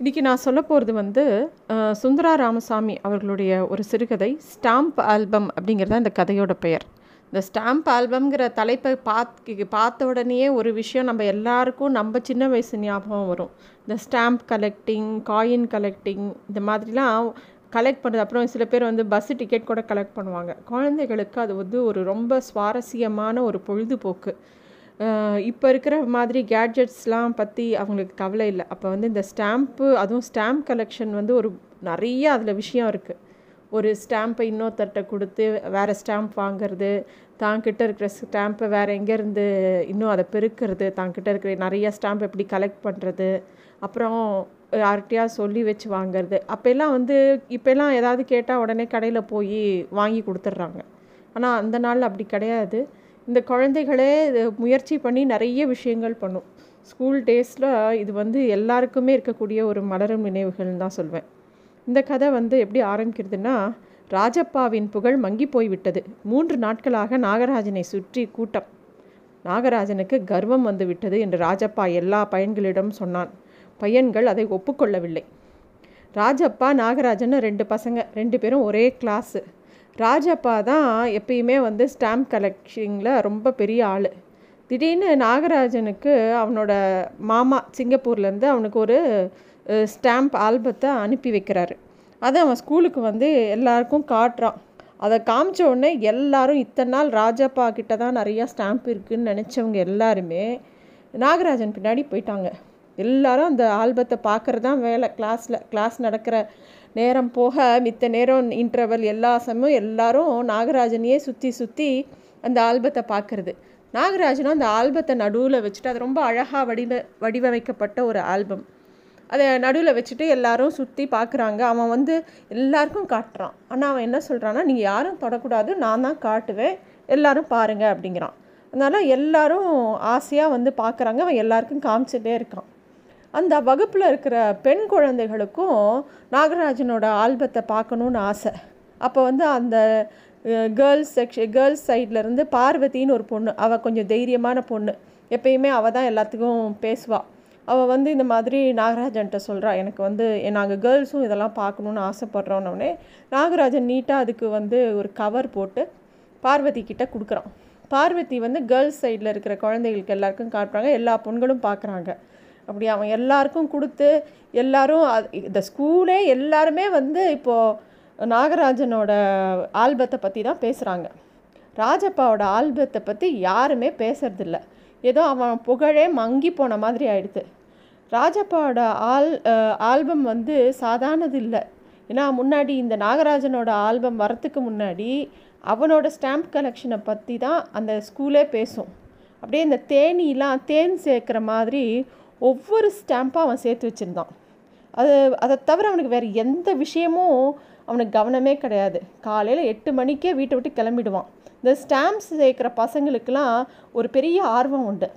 இன்றைக்கி நான் சொல்ல போகிறது வந்து சுந்தரா ராமசாமி அவர்களுடைய ஒரு சிறுகதை ஸ்டாம்ப் ஆல்பம் அப்படிங்கிறது இந்த கதையோட பெயர். இந்த ஸ்டாம்ப் ஆல்பம்ங்கிற தலைப்பை பார்த்து பார்த்த உடனேயே ஒரு விஷயம் நம்ம எல்லாருக்கும் நம்ம சின்ன வயசு ஞாபகம் வரும். இந்த ஸ்டாம்ப் கலெக்டிங் காயின் கலெக்டிங் இந்த மாதிரிலாம் கலெக்ட் பண்ணுறது அப்புறம் சில பேர் வந்து பஸ்ஸு டிக்கெட் கூட கலெக்ட் பண்ணுவாங்க. குழந்தைகளுக்கு அது வந்து ஒரு ரொம்ப சுவாரஸ்யமான ஒரு பொழுதுபோக்கு. இப்போ இருக்கிற மாதிரி கேட்ஜெட்ஸ்லாம் பற்றி அவங்களுக்கு கவலை இல்லை. அப்போ வந்து இந்த ஸ்டாம்ப்பு அதுவும் ஸ்டாம்ப் கலெக்ஷன் வந்து ஒரு நிறைய அதில் விஷயம் இருக்குது ஒரு ஸ்டாம்பை இன்னொருத்தர்கிட்ட கொடுத்து வேறு ஸ்டாம்ப் வாங்குறது தாங்கிட்ட இருக்கிற ஸ்டாம்பை வேறு எங்கேருந்து இன்னும் அதை பெருக்கிறது தாங்கிட்ட இருக்கிற நிறைய ஸ்டாம்ப் எப்படி கலெக்ட் பண்ணுறது அப்புறம் யார்கிட்டயா சொல்லி வச்சு வாங்குறது. அப்போல்லாம் வந்து இப்போல்லாம் ஏதாவது கேட்டால் உடனே கடையில் போய் வாங்கி கொடுத்துட்றாங்க. ஆனால் அந்த நாள் அப்படி கிடையாது. இந்த குழந்தைகளே முயற்சி பண்ணி நிறைய விஷயங்கள் பண்ணும். ஸ்கூல் டேஸில் இது வந்து எல்லாருக்குமே இருக்கக்கூடிய ஒரு மலரும் நினைவுகள்னு தான் சொல்வேன். இந்த கதை வந்து எப்படி ஆரம்பிக்கிறதுனா ராஜப்பாவின் புகழ் மங்கி போய்விட்டது. மூன்று நாட்களாக நாகராஜனை சுற்றி கூட்டம். நாகராஜனுக்கு கர்வம் வந்து விட்டது என்று ராஜப்பா எல்லா பையன்களிடம் சொன்னான். பையன்கள் அதை ஒப்புக்கொள்ளவில்லை. ராஜப்பா நாகராஜன் ரெண்டு பசங்க ரெண்டு பேரும் ஒரே கிளாஸு ராஜப்பா தான் எப்பயுமே வந்து ஸ்டாம்ப் கலெக்ஷனில் ரொம்ப பெரிய ஆள். திடீர்னு நாகராஜனுக்கு அவனோட மாமா சிங்கப்பூர்லேருந்து அவனுக்கு ஒரு ஸ்டாம்ப் ஆல்பத்தை அனுப்பி வைக்கிறாரு. அதை அவன் ஸ்கூலுக்கு வந்து எல்லாருக்கும் காட்டுறான். அதை காமிச்ச உடனே எல்லாரும் இத்தனை நாள் ராஜப்பா கிட்ட தான் நிறையா ஸ்டாம்ப் இருக்குதுன்னு நினச்சவங்க எல்லாருமே நாகராஜன் பின்னாடி போயிட்டாங்க. எல்லாரும் அந்த ஆல்பத்தை பார்க்குறது தான் வேலை. கிளாஸில் கிளாஸ் நடக்கிற நேரம் போக மித்த நேரம் இன்டர்வல் எல்லா சமயம் எல்லாரும் நாகராஜனையே சுற்றி சுற்றி அந்த ஆல்பத்தை பார்க்குறது. நாகராஜனும் அந்த ஆல்பத்தை நடுவில் வச்சுட்டு அது ரொம்ப அழகாக வடிவ வடிவமைக்கப்பட்ட ஒரு ஆல்பம். அதை நடுவில் வச்சுட்டு எல்லாரும் சுற்றி பார்க்குறாங்க. அவன் வந்து எல்லாருக்கும் காட்டுறான். ஆனால் அவன் என்ன சொல்கிறான்னா நீங்கள் யாரும் தொடக்கூடாது நான் தான் காட்டுவேன். எல்லாரும் பாருங்க அப்படிங்கிறான். அதனால் எல்லாரும் ஆசையாக வந்து பார்க்குறாங்க. அவன் எல்லாருக்கும் காமிச்சிட்டே இருக்கான். அந்த வகுப்பில் இருக்கிற பெண் குழந்தைகளுக்கும் நாகராஜனோட ஆல்பத்தை பார்க்கணுன்னு ஆசை. அப்போ வந்து அந்த கேர்ள்ஸ் செக்ஷன் கேர்ள்ஸ் சைட்லேருந்து பார்வதின்னு ஒரு பொண்ணு அவள் கொஞ்சம் தைரியமான பொண்ணு. எப்பயுமே அவள் தான் எல்லாத்துக்கும் பேசுவாள் அவள் வந்து இந்த மாதிரி நாகராஜன்ட்ட சொல்கிறா எனக்கு வந்து நாங்கள் கேர்ள்ஸும் இதெல்லாம் பார்க்கணுன்னு ஆசைப்பட்றோன்னொடனே நாகராஜன் நீட்டாக அதுக்கு வந்து ஒரு கவர் போட்டு பார்வதி கிட்டே கொடுக்குறான். பார்வதி வந்து கேர்ள்ஸ் சைடில் இருக்கிற குழந்தைகளுக்கு எல்லாருக்கும் காட்டுறாங்க எல்லா பெண்களும் பார்க்குறாங்க அப்படி அவன் எல்லாருக்கும் கொடுத்து எல்லாரும் இந்த ஸ்கூலே எல்லாருமே வந்து இப்போது நாகராஜனோட ஆல்பத்தை பற்றி தான் பேசுகிறாங்க ராஜப்பாவோட ஆல்பத்தை பற்றி யாருமே பேசுறதில்ல. ஏதோ அவன் புகழே மங்கி போன மாதிரி ஆயிடுது. ராஜப்பாவோட ஆல் ஆல்பம் வந்து சாதாரணது இல்லை. ஏன்னா முன்னாடி இந்த நாகராஜனோட ஆல்பம் வரத்துக்கு முன்னாடி அவனோட ஸ்டாம்ப் கலெக்ஷனை பற்றி தான் அந்த ஸ்கூலே பேசும். அப்படியே இந்த தேனீலாம் தேன் சேர்க்குற மாதிரி ஒவ்வொரு ஸ்டாம்ப்பாக அவன் சேர்த்து வச்சுருந்தான். அது அதை தவிர அவனுக்கு வேறு எந்த விஷயமும் அவனுக்கு கவனமே கிடையாது. காலையில் எட்டு மணிக்கே வீட்டை விட்டு கிளம்பிடுவான். இந்த ஸ்டாம்ப்ஸ் சேர்க்குற பசங்களுக்கெல்லாம் ஒரு பெரிய ஆர்வம் உண்டு.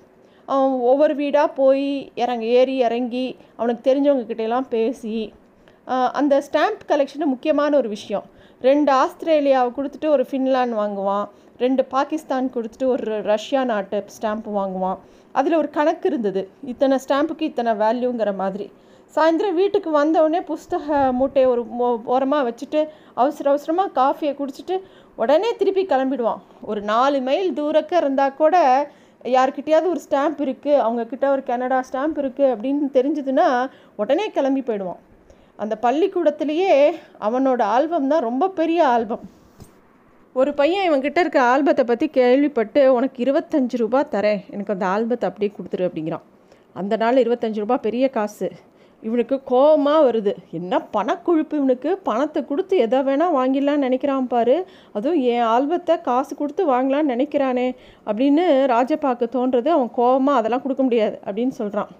அவன் ஒவ்வொரு வீடாக போய் இறங்க ஏறி இறங்கி அவனுக்கு தெரிஞ்சவங்க பேசி அந்த ஸ்டாம்ப் கலெக்ஷனு முக்கியமான ஒரு விஷயம். ரெண்டு ஆஸ்திரேலியாவை கொடுத்துட்டு ஒரு ஃபின்லாண்ட் வாங்குவான். ரெண்டு பாகிஸ்தான் கொடுத்துட்டு ஒரு ரஷ்யா நாட்டு ஸ்டாம்ப் வாங்குவான். அதில் ஒரு கணக்கு இருந்தது. இத்தனை ஸ்டாம்புக்கு இத்தனை வேல்யூங்கிற மாதிரி. சாயந்தரம் வீட்டுக்கு வந்தவுடனே புஸ்தக மூட்டையை ஒரு ஓரமாக வச்சுட்டு அவசர அவசரமாக காஃபியை குடிச்சிட்டு உடனே திருப்பி கிளம்பிடுவான். ஒரு நாலு மைல் தூரக்க இருந்தால் கூட யார்கிட்டயாவது ஒரு ஸ்டாம்ப் இருக்குது அவங்கக்கிட்ட ஒரு கனடா ஸ்டாம்ப் இருக்குது அப்படின்னு தெரிஞ்சதுன்னா உடனே கிளம்பி போயிடுவான். அந்த பள்ளிக்கூடத்துலேயே அவனோட ஆல்பம் தான் ரொம்ப பெரிய ஆல்பம். ஒரு பையன் இவன்கிட்ட இருக்க ஆல்பத்தை பற்றி கேள்விப்பட்டு உனக்கு இருபத்தஞ்சு ரூபா தரேன். எனக்கு அந்த ஆல்பத்தை அப்படியே கொடுத்துரு அப்படிங்கிறான். அந்த நாள் இருபத்தஞ்சு ரூபா பெரிய காசு. இவனுக்கு கோபமாக வருது. என்ன பணக்குழுப்பு இவனுக்கு? பணத்தை கொடுத்து எதை வேணால் வாங்கிடலான்னு நினைக்கிறான் பாரு. அதுவும் என் ஆல்பத்தை காசு கொடுத்து வாங்கலான்னு நினைக்கிறானே அப்படின்னு ராஜப்பாக்கு தோன்றது. அவன் கோபமாக அதெல்லாம் கொடுக்க முடியாது அப்படின்னு சொல்கிறான்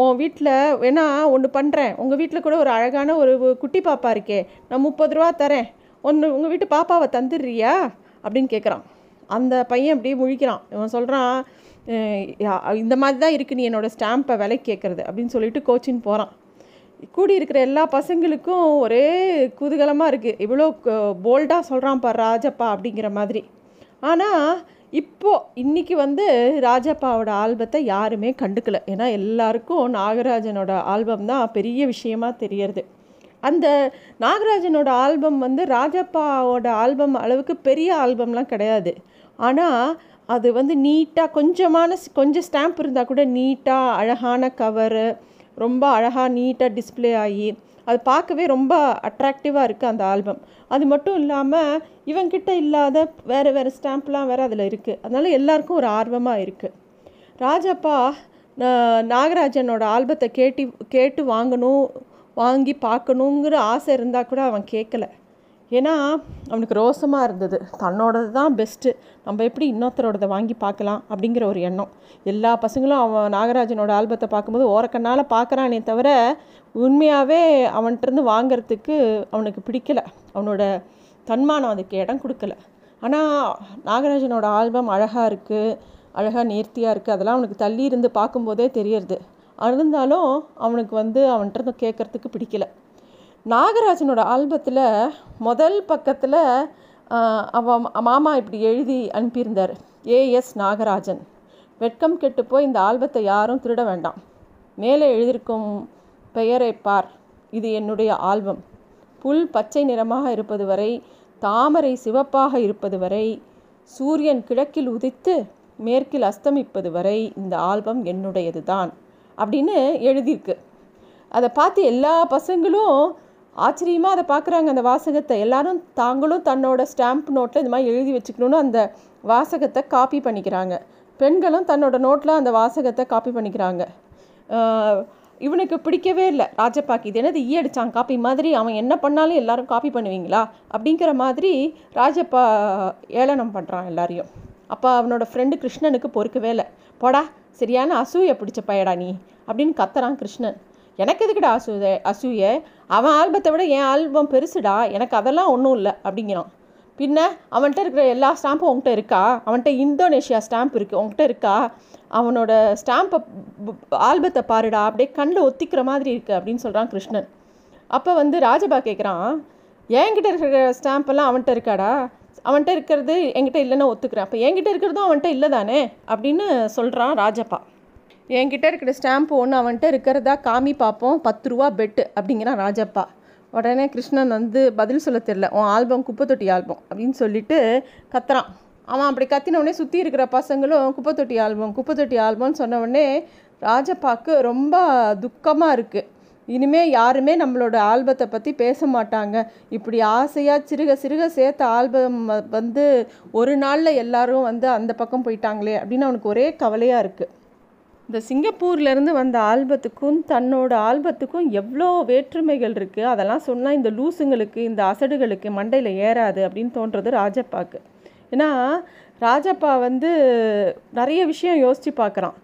உன் வீட்டில் வேணா ஒன்று பண்ணுறேன் உங்கள் வீட்டில் கூட ஒரு அழகான ஒரு குட்டி பாப்பா இருக்கே. நான் முப்பது ரூபா தரேன். ஒன்று உங்கள் வீட்டு பாப்பாவை தந்துடுறியா? அப்படின்னு கேட்குறான் அந்த பையன் அப்படியே முழிக்கிறான். இவன் சொல்கிறான் இந்த மாதிரி தான் இருக்கு நீ என்னோடய ஸ்டாம்பை விலைக்கு கேட்குறது அப்படின்னு சொல்லிட்டு கோச்சின்னு போகிறான் கூடி இருக்கிற எல்லா பசங்களுக்கும் ஒரே குதூகலமாக இருக்குது இவ்வளோ போல்டாக சொல்கிறான் பா ராஜப்பா அப்படிங்கிற மாதிரி. ஆனால் இப்போது இன்றைக்கி வந்து ராஜப்பாவோட ஆல்பத்தை யாருமே கண்டுக்கலை. ஏன்னா எல்லாருக்கும் நாகராஜனோட ஆல்பம் தான் பெரிய விஷயமா தெரியறது. அந்த நாகராஜனோட ஆல்பம் வந்து ராஜப்பாவோட ஆல்பம் அளவுக்கு பெரிய ஆல்பம்லாம் கிடையாது. ஆனால் அது வந்து நீட்டாக கொஞ்சமான கொஞ்சம் ஸ்டாம்ப் இருந்தால் கூட நீட்டாக அழகான கவரு ரொம்ப அழகாக நீட்டாக டிஸ்பிளே ஆகி அது பார்க்கவே ரொம்ப அட்ராக்டிவாக இருக்குது அந்த ஆல்பம். அது மட்டும் இல்லாமல் இவங்கிட்ட இல்லாத வேறு வேறு ஸ்டாம்ப்லாம் வேறு அதில் இருக்குது அதனால் எல்லாருக்கும் ஒரு ஆர்வமாக இருக்குது ராஜப்பா நாகராஜனோட ஆல்பத்தை கேட்டி கேட்டு வாங்கணும் வாங்கி பார்க்கணுங்கிற ஆசை இருந்தால் கூட அவன் கேட்கல. ஏன்னா அவனுக்கு ரோசமாக இருந்தது. தன்னோடது தான் பெஸ்ட்டு நம்ம எப்படி இன்னொருத்தரோடதை வாங்கி பார்க்கலாம் அப்படிங்கிற ஒரு எண்ணம். எல்லா பசங்களும் அவன் நாகராஜனோட ஆல்பத்தை பார்க்கும்போது ஓரக்கண்ணால் பார்க்குறானே தவிர உண்மையாகவே அவன்கிட்டருந்து வாங்கிறதுக்கு அவனுக்கு பிடிக்கல. அவனோட தன்மானம் அதுக்கு இடம் கொடுக்கல. ஆனால் நாகராஜனோட ஆல்பம் அழகாக இருக்குது அழகாக நேர்த்தியாக இருக்குது அதெல்லாம் அவனுக்கு தள்ளி இருந்து பார்க்கும்போதே தெரியறது. இருந்தாலும் அவனுக்கு வந்து அவன்கிட்ட கேட்குறதுக்கு பிடிக்கல. நாகராஜனோட ஆல்பத்தில் முதல் பக்கத்தில் அவன் மாமா இப்படி எழுதி அனுப்பியிருந்தார். A S Nagarajan. வெட்கம் கெட்டு போய் இந்த ஆல்பத்தை யாரும் திருட வேண்டாம். மேலே எழுதியிருக்கும் பெயரை பார். இது என்னுடைய ஆல்பம். புல் பச்சை நிறமாக இருப்பது வரை தாமரை சிவப்பாக இருப்பது வரை சூரியன் கிழக்கில் உதித்து மேற்கில் அஸ்தமிப்பது வரை இந்த ஆல்பம் என்னுடையது தான் அப்படின்னு எழுதியிருக்கு. அதை பார்த்து எல்லா பசங்களும் ஆச்சரியமாக அதை பார்க்குறாங்க. அந்த வாசகத்தை எல்லாரும் தாங்களும் தன்னோட ஸ்டாம்ப் நோட்டில் இது மாதிரி எழுதி வச்சுக்கணுன்னு அந்த வாசகத்தை காப்பி பண்ணிக்கிறாங்க. பெண்களும் தன்னோட நோட்டில் அந்த வாசகத்தை காப்பி பண்ணிக்கிறாங்க. இவனுக்கு பிடிக்கவே இல்லை. ராஜப்பாக்கு இது என்னது ஈ அடித்தான் காப்பி மாதிரி அவன் என்ன பண்ணாலும் எல்லாரும் காப்பி பண்ணுவீங்களா? அப்படிங்கிற மாதிரி ராஜப்பா ஏளனம் பண்ணுறான் எல்லாரையும். அப்போ அவனோட ஃப்ரெண்டு கிருஷ்ணனுக்கு பொறுக்கவே இல்லை. போடா சரியான அசூயை பிடிச்ச பயடா நீ அப்படின்னு கத்துறான் கிருஷ்ணன். எனக்கு எதுக்குடா அசூதை அசூய? அவன் ஆல்பத்தை விட என் ஆல்பம் பெருசுடா எனக்கு அதெல்லாம் ஒன்றும் இல்லை அப்படிங்கிறான். பின்ன அவன்கிட்ட இருக்கிற எல்லா ஸ்டாம்பும் உங்கள்கிட்ட இருக்கா? அவன்கிட்ட இந்தோனேஷியா ஸ்டாம்ப் இருக்குது உங்கள்கிட்ட இருக்கா? அவனோட ஸ்டாம்பை ஆல்பத்தை பாருடா அப்படியே கண்ணில் ஒத்திக்கிற மாதிரி இருக்குது அப்படின்னு சொல்கிறான் கிருஷ்ணன். அப்போ வந்து ராஜபா கேட்குறான் என்கிட்ட இருக்கிற ஸ்டாம்பெல்லாம் அவன்கிட்ட இருக்காடா? அவன்கிட்ட இருக்கிறது என்கிட்ட இல்லைன்னா ஒத்துக்கிறேன். அப்போ என்கிட்ட இருக்கிறதும் அவன்கிட்ட இல்லை தானே அப்படின்னு சொல்கிறான் ராஜப்பா. என்கிட்ட இருக்கிற ஸ்டாம்ப்பு ஒன்று அவன்கிட்ட இருக்கிறதா காமி பார்ப்போம் பத்து ரூபா பெட்டு அப்படிங்கிறான் ராஜப்பா. உடனே கிருஷ்ணன் வந்து பதில் சொல்ல தெரில உன் ஆல்பம் குப்பை தொட்டி ஆல்பம் அப்படின்னு சொல்லிட்டு கத்துறான். அவன் அப்படி கத்தினவுடனே சுற்றி இருக்கிற பசங்களும் குப்பை தொட்டி ஆல்பம் குப்பை தொட்டி ஆல்பம்னு சொன்ன ராஜப்பாவுக்கு ரொம்ப துக்கமாக இருக்குது இனிமே யாருமே நம்மளோட ஆல்பத்தை பற்றி பேச மாட்டாங்க. இப்படி ஆசையாக சிறுக சிறுக சேர்த்த ஆல்பம் வந்து ஒரு நாளில் எல்லாரும் வந்து அந்த பக்கம் போயிட்டாங்களே அப்படின்னு அவனுக்கு ஒரே கவலையாக இருக்குது இந்த சிங்கப்பூர்லேருந்து வந்த ஆல்பத்துக்கும் தன்னோட ஆல்பத்துக்கும் எவ்வளோ வேற்றுமைகள் இருக்குது அதெல்லாம் சொன்னால் இந்த லூசுங்களுக்கு இந்த அசடுகளுக்கு மண்டையில் ஏறாது அப்படின்னு தோன்றது ராஜப்பாக்கு. ஏன்னா ராஜப்பா வந்து நிறைய விஷயம் யோசித்து பார்க்குறான்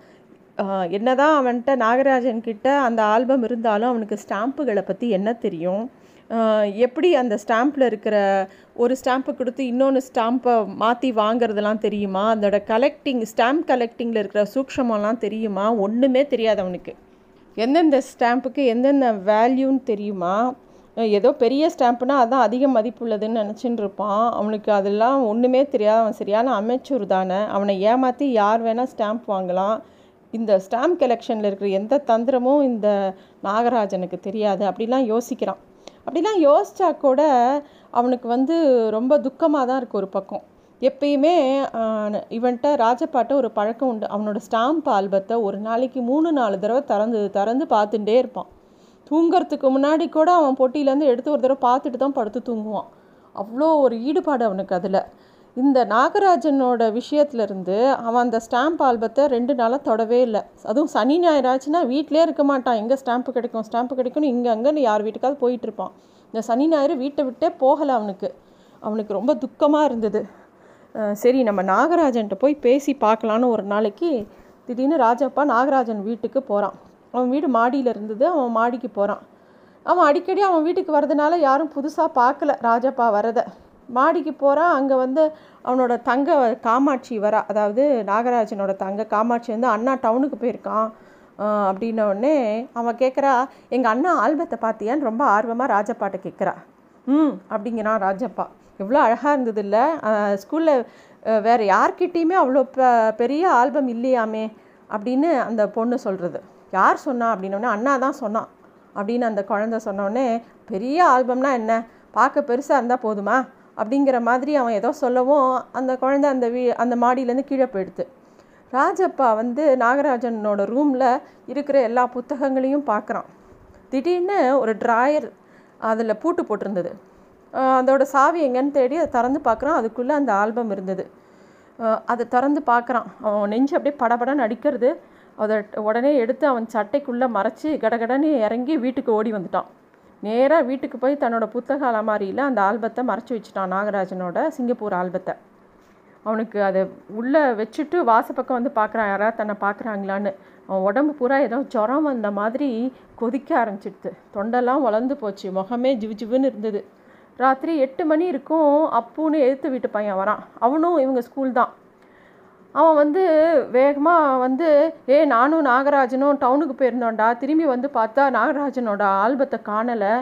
என்னதான் அவன்கிட்ட நாகராஜன் கிட்ட அந்த ஆல்பம் இருந்தாலும் அவனுக்கு ஸ்டாம்புகளை பற்றி என்ன தெரியும்? எப்படி அந்த ஸ்டாம்பில் இருக்கிற ஒரு ஸ்டாம்பை கொடுத்து இன்னொன்று ஸ்டாம்பை மாற்றி வாங்குறதெல்லாம் தெரியுமா? அதோட கலெக்டிங் ஸ்டாம்ப் கலெக்டிங்கில் இருக்கிற சூக்ஷமெல்லாம் தெரியுமா? ஒன்றுமே தெரியாது அவனுக்கு. எந்தெந்த ஸ்டாம்புக்கு எந்தெந்த வேல்யூன்னு தெரியுமா? ஏதோ பெரிய ஸ்டாம்ப்னா அதான் அதிக மதிப்புள்ளதுன்னு நினச்சின்னு இருப்பான். அவனுக்கு அதெல்லாம் ஒன்றுமே தெரியாது. அவன் சரியான அமைச்சூர் தானே. அவனை ஏமாற்றி யார் வேணால் ஸ்டாம்ப் வாங்கலாம். இந்த ஸ்டாம்ப் கலெக்ஷனில் இருக்கிற எந்த தந்திரமும் இந்த நாகராஜனுக்கு தெரியாது. அப்படிலாம் யோசிக்கிறான். அப்படிலாம் யோசித்தா கூட அவனுக்கு வந்து ரொம்ப துக்கமாக தான் இருக்குது ஒரு பக்கம். எப்பயுமே இவன்கிட்ட ராஜப்பாட்ட ஒரு பழக்கம் உண்டு. அவனோட ஸ்டாம்ப் ஆல்பத்தை ஒரு நாளைக்கு மூணு நாலு தடவை திறந்து திறந்து பார்த்துட்டே இருப்பான். தூங்கிறதுக்கு முன்னாடி கூட அவன் பொட்டியிலேருந்து எடுத்து ஒரு தடவை பார்த்துட்டு தான் படுத்து தூங்குவான். அவ்வளோ ஒரு ஈடுபாடு அவனுக்கு அதில். இந்த நாகராஜனோட விஷயத்துலேருந்து அவன் அந்த ஸ்டாம்ப் ஆல்பத்தை ரெண்டு நாளாக தொடவே இல்லை. அதுவும் சனி ஞாயிறாச்சுன்னா வீட்டிலே இருக்க மாட்டான். எங்கே ஸ்டாம்ப்பு கிடைக்கும்? ஸ்டாம்ப்பு கிடைக்கும்னு இங்கே அங்கேன்னு யார் வீட்டுக்காவது போயிட்டுருப்பான் இந்த சனி ஞாயிறு வீட்டை விட்டே போகலை அவனுக்கு. அவனுக்கு ரொம்ப துக்கமாக இருந்தது. சரி நம்ம நாகராஜன்கிட்ட போய் பேசி பார்க்கலான்னு ஒரு நாளைக்கு திடீர்னு ராஜப்பா நாகராஜன் வீட்டுக்கு போகிறான் அவன் வீடு மாடியில் இருந்தது. அவன் மாடிக்கு போகிறான் அவன் அடிக்கடி அவன் வீட்டுக்கு வரதுனால யாரும் புதுசாக பார்க்கல ராஜப்பா வரதை. மாடிக்கு போகிறான் அங்கே வந்து அவனோட தங்க காமாட்சி வரா. அதாவது நாகராஜனோட தங்க காமாட்சி வந்து அண்ணா டவுனுக்கு போயிருக்கான் அப்படின்னோடனே அவன் கேட்குறா எங்கள் அண்ணா ஆல்பத்தை பார்த்தியான்னு ரொம்ப ஆர்வமாக ராஜப்பாட்ட கேட்குறா ம் அப்படிங்கிறான் ராஜப்பா. எவ்வளோ அழகாக இருந்தது இல்லை ஸ்கூலில் வேறு யார்கிட்டேயுமே அவ்வளோ ப பெரிய ஆல்பம் இல்லையாமே அப்படின்னு அந்த பொண்ணு சொல்கிறது யார் சொன்னா? அப்படின்னோடனே அண்ணா தான் சொன்னான் அப்படின்னு அந்த குழந்த சொன்னோடனே பெரிய ஆல்பம்னா என்ன? பார்க்க பெருசாக இருந்தால் போதுமா? அப்படிங்கிற மாதிரி அவன் ஏதோ சொல்லவும் அந்த குழந்தை அந்த வீ அந்த மாடியிலேருந்து கீழே போயிடுது. ராஜப்பா வந்து நாகராஜனோட ரூமில் இருக்கிற எல்லா புத்தகங்களையும் பார்க்குறான். திடீர்னு ஒரு ட்ராயர் அதில் பூட்டு போட்டிருந்தது. அதோடய அதோட சாவி எங்கேன்னு தேடி அதை திறந்து பார்க்குறான். அதுக்குள்ளே அந்த ஆல்பம் இருந்தது. அதை திறந்து பார்க்குறான். அவன் நெஞ்சு அப்படியே படபடன்னு அடிக்கிறது. அதை உடனே எடுத்து அவன் சட்டைக்குள்ளே மறைச்சி கடகடன்னு இறங்கி வீட்டுக்கு ஓடி வந்துட்டான். நேராக வீட்டுக்கு போய் தன்னோட புத்தக அலமாரியில் அந்த ஆல்பத்தை மறைச்சி வச்சுட்டான் நாகராஜனோட சிங்கப்பூர் ஆல்பத்தை. அவனுக்கு அதை உள்ளே வச்சுட்டு வாசப்பக்கம் வந்து பார்க்குறான் யாராவது தன்னை பார்க்குறாங்களான்னு. அவன் உடம்பு பூரா ஏதோ ஜுரம் வந்த மாதிரி கொதிக்க ஆரம்பிச்சிடுது. தொண்டெல்லாம் வளர்ந்து போச்சு முகமே ஜிவு ஜிவுன்னு இருந்தது. ராத்திரி எட்டு மணி இருக்கும் அப்புன்னு எழுத்து வீட்டு பையன் வரான். அவனும் இவங்க ஸ்கூல் தான். அவன் வந்து வேகமாக வந்து ஏ நானும் நாகராஜனும் டவுனுக்கு போயிருந்தோண்டா திரும்பி வந்து பார்த்தா நாகராஜனோட ஆல்பத்தை காணலை.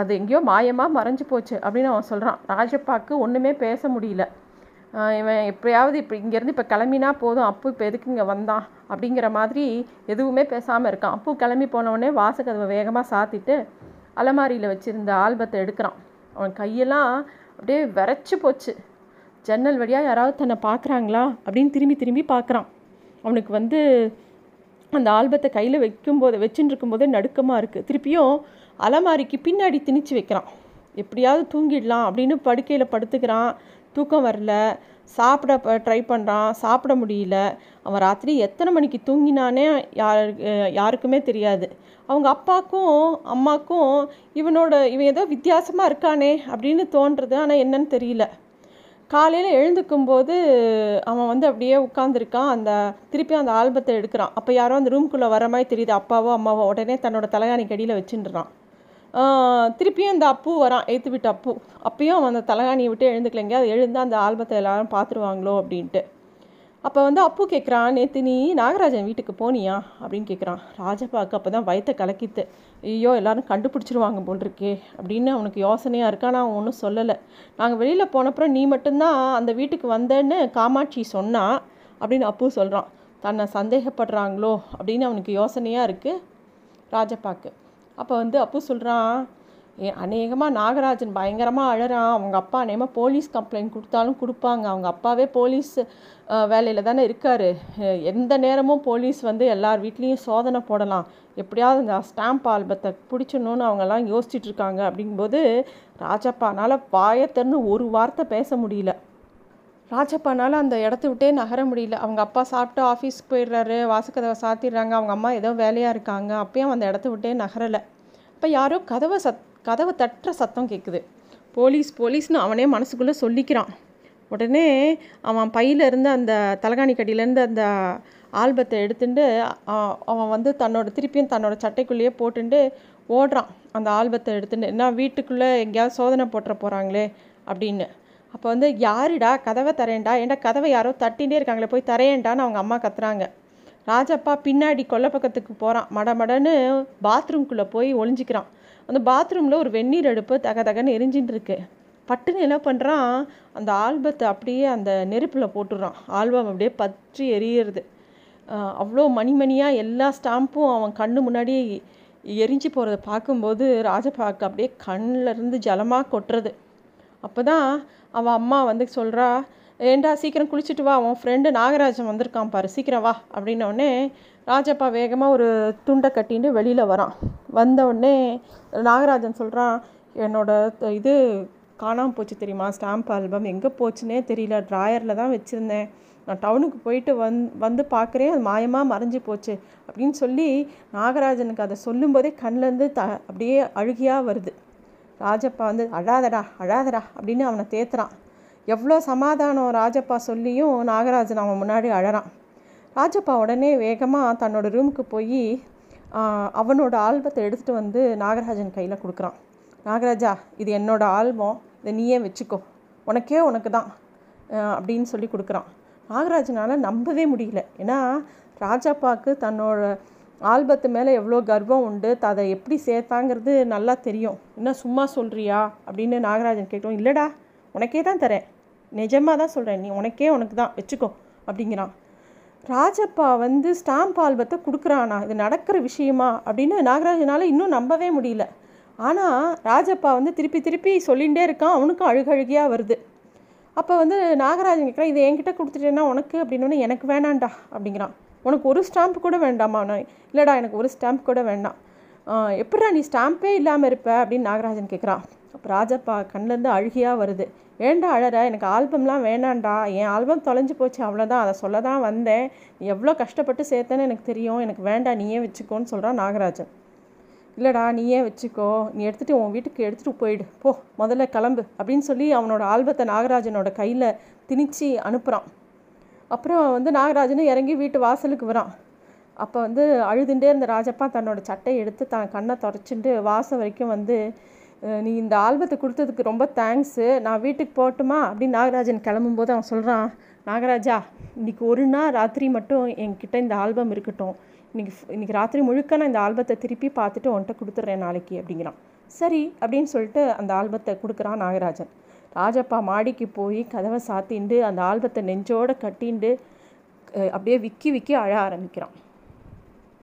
அது எங்கேயோ மாயமாக மறைஞ்சு போச்சு அப்படின்னு அவன் சொல்கிறான் ராஜப்பாக்கு ஒன்றுமே பேச முடியல. இவன் எப்படியாவது இப்போ இங்கேருந்து இப்போ கிளம்பினா போதும். அப்பு இப்போ எதுக்கு இங்கே வந்தான்? அப்படிங்கிற மாதிரி எதுவுமே பேசாமல் இருக்கான். அப்பு கிளம்பி போனவுடனே வாசக்கதவை வேகமாக சாத்திட்டு அலமாரியில் வச்சுருந்த ஆல்பத்தை எடுக்கிறான். அவன் கையெல்லாம் அப்படியே விரைச்சி போச்சு. ஜன்னல் வழியாக யாராவது தன்னை பார்க்குறாங்களா அப்படின்னு திரும்பி திரும்பி பார்க்குறான். அவனுக்கு வந்து அந்த ஆல்பத்தை கையில் வைக்கும்போது வச்சுட்டு இருக்கும்போதே நடுக்கமாக இருக்குது திருப்பியும் அலமாரிக்கு பின்னாடி திணிச்சு வைக்கிறான். எப்படியாவது தூங்கிடலாம் அப்படின்னு படுக்கையில் படுத்துக்கிறான். தூக்கம் வரல. சாப்பிட ட்ரை பண்ணுறான் சாப்பிட முடியல. அவன் ராத்திரி எத்தனை மணிக்கு தூங்கினானே யார் யாருக்குமே தெரியாது. அவங்க அப்பாக்கும் அம்மாக்கும் இவனோட இவன் ஏதோ வித்தியாசமாக இருக்கானே அப்படின்னு தோன்றுறது ஆனால் என்னன்னு தெரியல. காலையில் எழுந்துக்கும்போது அவன் வந்து அப்படியே உட்காந்துருக்கான் அந்த திருப்பி அந்த ஆல்பத்தை எடுக்கிறான். அப்போ யாரோ அந்த ரூம்குள்ளே வர மாதிரி தெரியுது. அப்பாவோ அம்மாவோ உடனே தன்னோட தலைகாணி கடியில் வச்சுட்டுறான் திருப்பியும் அந்த அப்பு வரான். ஏற்று விட்டு அப்பு. அப்பயும் அவன் அந்த தலைகாணியை விட்டு எழுந்துக்கலைங்க. அது எழுந்து அந்த ஆல்பத்தை எல்லாரும் பார்த்துருவாங்களோ அப்படின்ட்டு. அப்போ வந்து அப்பு கேட்குறான் நேற்று நீ நாகராஜன் வீட்டுக்கு போனியா? அப்படின்னு கேட்குறான் ராஜப்பாக்கு அப்போ தான் வயத்தை கலக்கித்து ஐயோ எல்லாரும் கண்டுபிடிச்சிருவாங்க போல் இருக்கே அப்படின்னு அவனுக்கு யோசனையாக இருக்கா. நான் ஒன்றும் சொல்லலை. நாங்கள் வெளியில் போனப்புறம் நீ மட்டும்தான் அந்த வீட்டுக்கு வந்தேன்னு காமாட்சி சொன்னா அப்படின்னு அப்பு சொல்கிறான் தன்னை சந்தேகப்படுறாங்களோ? அப்படின்னு அவனுக்கு யோசனையாக இருக்குது ராஜப்பாக்கு அப்போ வந்து அப்பு சொல்கிறான் அநேகமாக நாகராஜன் பயங்கரமாக அழறான். அவங்க அப்பா அநேகமாக போலீஸ் கம்ப்ளைண்ட் கொடுத்தாலும் கொடுப்பாங்க. அவங்க அப்பாவே போலீஸ் வேலையில் தானே இருக்கார். எந்த நேரமும் போலீஸ் வந்து எல்லார் வீட்லேயும் சோதனை போடலாம். எப்படியாவது இந்த ஸ்டாம்ப் ஆல்பத்தை பிடிச்சணுன்னு அவங்கெல்லாம் யோசிச்சுட்டு இருக்காங்க. அப்படிங்கும்போது ராஜப்பானால் வாயத்தன்னு ஒரு வார்த்தை பேச முடியல. ராஜப்பானால் அந்த இடத்த விட்டே நகர முடியல. அவங்க அப்பா சாப்பிட்டு ஆஃபீஸ்க்கு போயிடுறாரு. வாசக்கதவை சாத்திடுறாங்க. அவங்க அம்மா ஏதோ வேலையாக இருக்காங்க. அப்பயும் அந்த இடத்த விட்டே நகரலை. இப்போ யாரோ கதவை சத் கதவை தட்டுற சத்தம் கேட்குது போலீஸ் போலீஸ்னு அவனே மனசுக்குள்ளே சொல்லிக்கிறான். உடனே அவன் பையில் இருந்து அந்த தலகாணி கடியிலேருந்து அந்த ஆல்பத்தை எடுத்துட்டு அவன் வந்து தன்னோட திருப்பியும் தன்னோட சட்டைக்குள்ளேயே போட்டுட்டு ஓடுறான். அந்த ஆல்பத்தை எடுத்துட்டு என்ன வீட்டுக்குள்ளே எங்கேயாவது சோதனை போட்டுற போகிறாங்களே அப்படின்னு. அப்போ வந்து யாருடா? கதவை தரேன்டா? ஏன்டா கதவை யாரோ தட்டிகிட்டே இருக்காங்களே? போய் தரேன்டான்னு அவங்க அம்மா கத்துறாங்க. ராஜப்பா பின்னாடி கொல்லை பக்கத்துக்கு போகிறான் மடமடன்னு பாத்ரூம்குள்ளே போய் ஒளிஞ்சிக்கிறான். அந்த பாத்ரூமில் ஒரு வெந்நீர் அடுப்பு தக தகன்னு எரிஞ்சின்னு இருக்கு பட்டுன்னு என்ன பண்ணுறான் அந்த ஆல்பத்தை அப்படியே அந்த நெருப்பில் போட்டுடுறான் ஆல்பம் அப்படியே பற்றி எரியிறது. அவ்வளோ மணிமணியாக எல்லா ஸ்டாம்பும் அவன் கண்ணு முன்னாடி எரிஞ்சு போகிறத பார்க்கும்போது ராஜபாக்கு அப்படியே கண்ணிலருந்து ஜலமாக கொட்டுறது. அப்போ தான் அவன் அம்மா வந்து சொல்கிறா ஏண்டா சீக்கிரம் குளிச்சுட்டு வா அவன் ஃப்ரெண்டு நாகராஜன் வந்திருக்கான் பாரு சீக்கிரம் வா அப்படின்னோடனே ராஜப்பா வேகமாக ஒரு துண்டை கட்டின்னு வெளியில் வரான். வந்த உடனே நாகராஜன் சொல்கிறான் என்னோட இது காணாமல் போச்சு தெரியுமா? ஸ்டாம்ப் ஆல்பம் எங்கே போச்சுன்னே தெரியல. ட்ராயரில் தான் வச்சுருந்தேன். நான் டவுனுக்கு போயிட்டு வந் வந்து பார்க்குறேன் அது மாயமாக மறைஞ்சு போச்சு. அப்படின்னு சொல்லி நாகராஜனுக்கு அதை சொல்லும்போதே கண்ணிலேருந்து த அப்படியே அழுகியாக வருது. ராஜப்பா வந்து அழாதடா அழாதடா அப்படின்னு அவனை தேத்துறான். எவ்வளோ சமாதானம் ராஜப்பா சொல்லியும் நாகராஜன் அவன் முன்னாடி அழறான். ராஜப்பா உடனே வேகமாக தன்னோட ரூமுக்கு போய் அவனோட ஆல்பத்தை எடுத்துகிட்டு வந்து நாகராஜன் கையில் கொடுக்குறான். நாகராஜா இது என்னோடய ஆல்பம். இதை நீயே வச்சுக்கோ. உனக்கே உனக்கு தான். அப்படின்னு சொல்லி கொடுக்குறான். நாகராஜனால் நம்பவே முடியல. ஏன்னா ராஜப்பாவுக்கு தன்னோட ஆல்பத்து மேலே எவ்வளோ கர்வம் உண்டு அதை எப்படி சேர்த்தாங்கிறது நல்லா தெரியும். என்ன சும்மா சொல்கிறியா அப்படின்னு நாகராஜன் கேட்டோம் இல்லைடா உனக்கே தான் தரேன். நிஜமாக தான் சொல்கிறேன் நீ உனக்கே உனக்கு தான். வச்சுக்கோ. அப்படிங்கிறான். ராஜப்பா வந்து ஸ்டாம்ப் ஆல்பத்தை கொடுக்குறானா? இது நடக்கிற விஷயமா? அப்படின்னு நாகராஜனால் இன்னும் நம்பவே முடியல. ஆனால் ராஜப்பா வந்து திருப்பி திருப்பி சொல்லிகிட்டே இருக்கான். அவனுக்கும் அழுகழுகியாக வருது. அப்போ வந்து நாகராஜன் கேட்குறான் இதை என்கிட்ட கொடுத்துட்டேன்னா உனக்கு? அப்படின்னு எனக்கு வேணாண்டா அப்படிங்கிறான். உனக்கு ஒரு ஸ்டாம்ப் கூட வேண்டாமா? நான் இல்லைடா எனக்கு ஒரு ஸ்டாம்ப் கூட வேண்டாம். எப்படா நீ ஸ்டாம்பே இல்லாமல் இருப்ப? அப்படின்னு நாகராஜன் கேட்குறான் அப்போ ராஜப்பா கண்ணிலேருந்து அழுகியாக வருது. வேண்டா அழற? எனக்கு ஆல்பம்லாம் வேணாண்டா. என் ஆல்பம் தொலைஞ்சு போச்சு அவ்வளோதான் அதை சொல்ல தான் வந்தேன் எவ்வளோ கஷ்டப்பட்டு சேர்த்தேன்னு எனக்கு தெரியும். எனக்கு வேண்டாம் நீயே வச்சுக்கோன்னு சொல்கிறான் நாகராஜன். இல்லைடா நீயே வச்சுக்கோ. நீ எடுத்துகிட்டு உன் வீட்டுக்கு எடுத்துகிட்டு போயிடு. போ முதல்ல கிளம்பு அப்படின்னு சொல்லி அவனோட ஆல்பத்தை நாகராஜனோட கையில் திணிச்சு அனுப்புகிறான் அப்புறம் வந்து நாகராஜனும் இறங்கி வீட்டு வாசலுக்கு வரான். அப்போ வந்து அழுதுண்டே இருந்த ராஜப்பா தன்னோட சட்டையை எடுத்து தான் கண்ணை தொடச்சிட்டு வாசல் வரைக்கும் வந்து நீ இந்த ஆல்பத்தை கொடுத்ததுக்கு ரொம்ப தேங்க்ஸு நான் வீட்டுக்கு போகட்டுமா? அப்படின்னு நாகராஜன் கிளம்பும்போது அவன் சொல்கிறான் நாகராஜா இன்றைக்கி ஒரு நாள் ராத்திரி மட்டும் என்கிட்ட இந்த ஆல்பம் இருக்கட்டும். இன்றைக்கி இன்றைக்கி ராத்திரி முழுக்க நான் இந்த ஆல்பத்தை திருப்பி பார்த்துட்டு உன்கிட்ட கொடுத்துட்றேன் நாளைக்கு அப்படிங்கிறான். சரி அப்படின்னு சொல்லிட்டு அந்த ஆல்பத்தை கொடுக்குறான் நாகராஜன். ராஜப்பா மாடிக்கு போய் கதவை சாத்திண்டு அந்த ஆல்பத்தை நெஞ்சோடு கட்டிண்டு அப்படியே விக்கி விக்கி அழ ஆரம்பிக்கிறான்.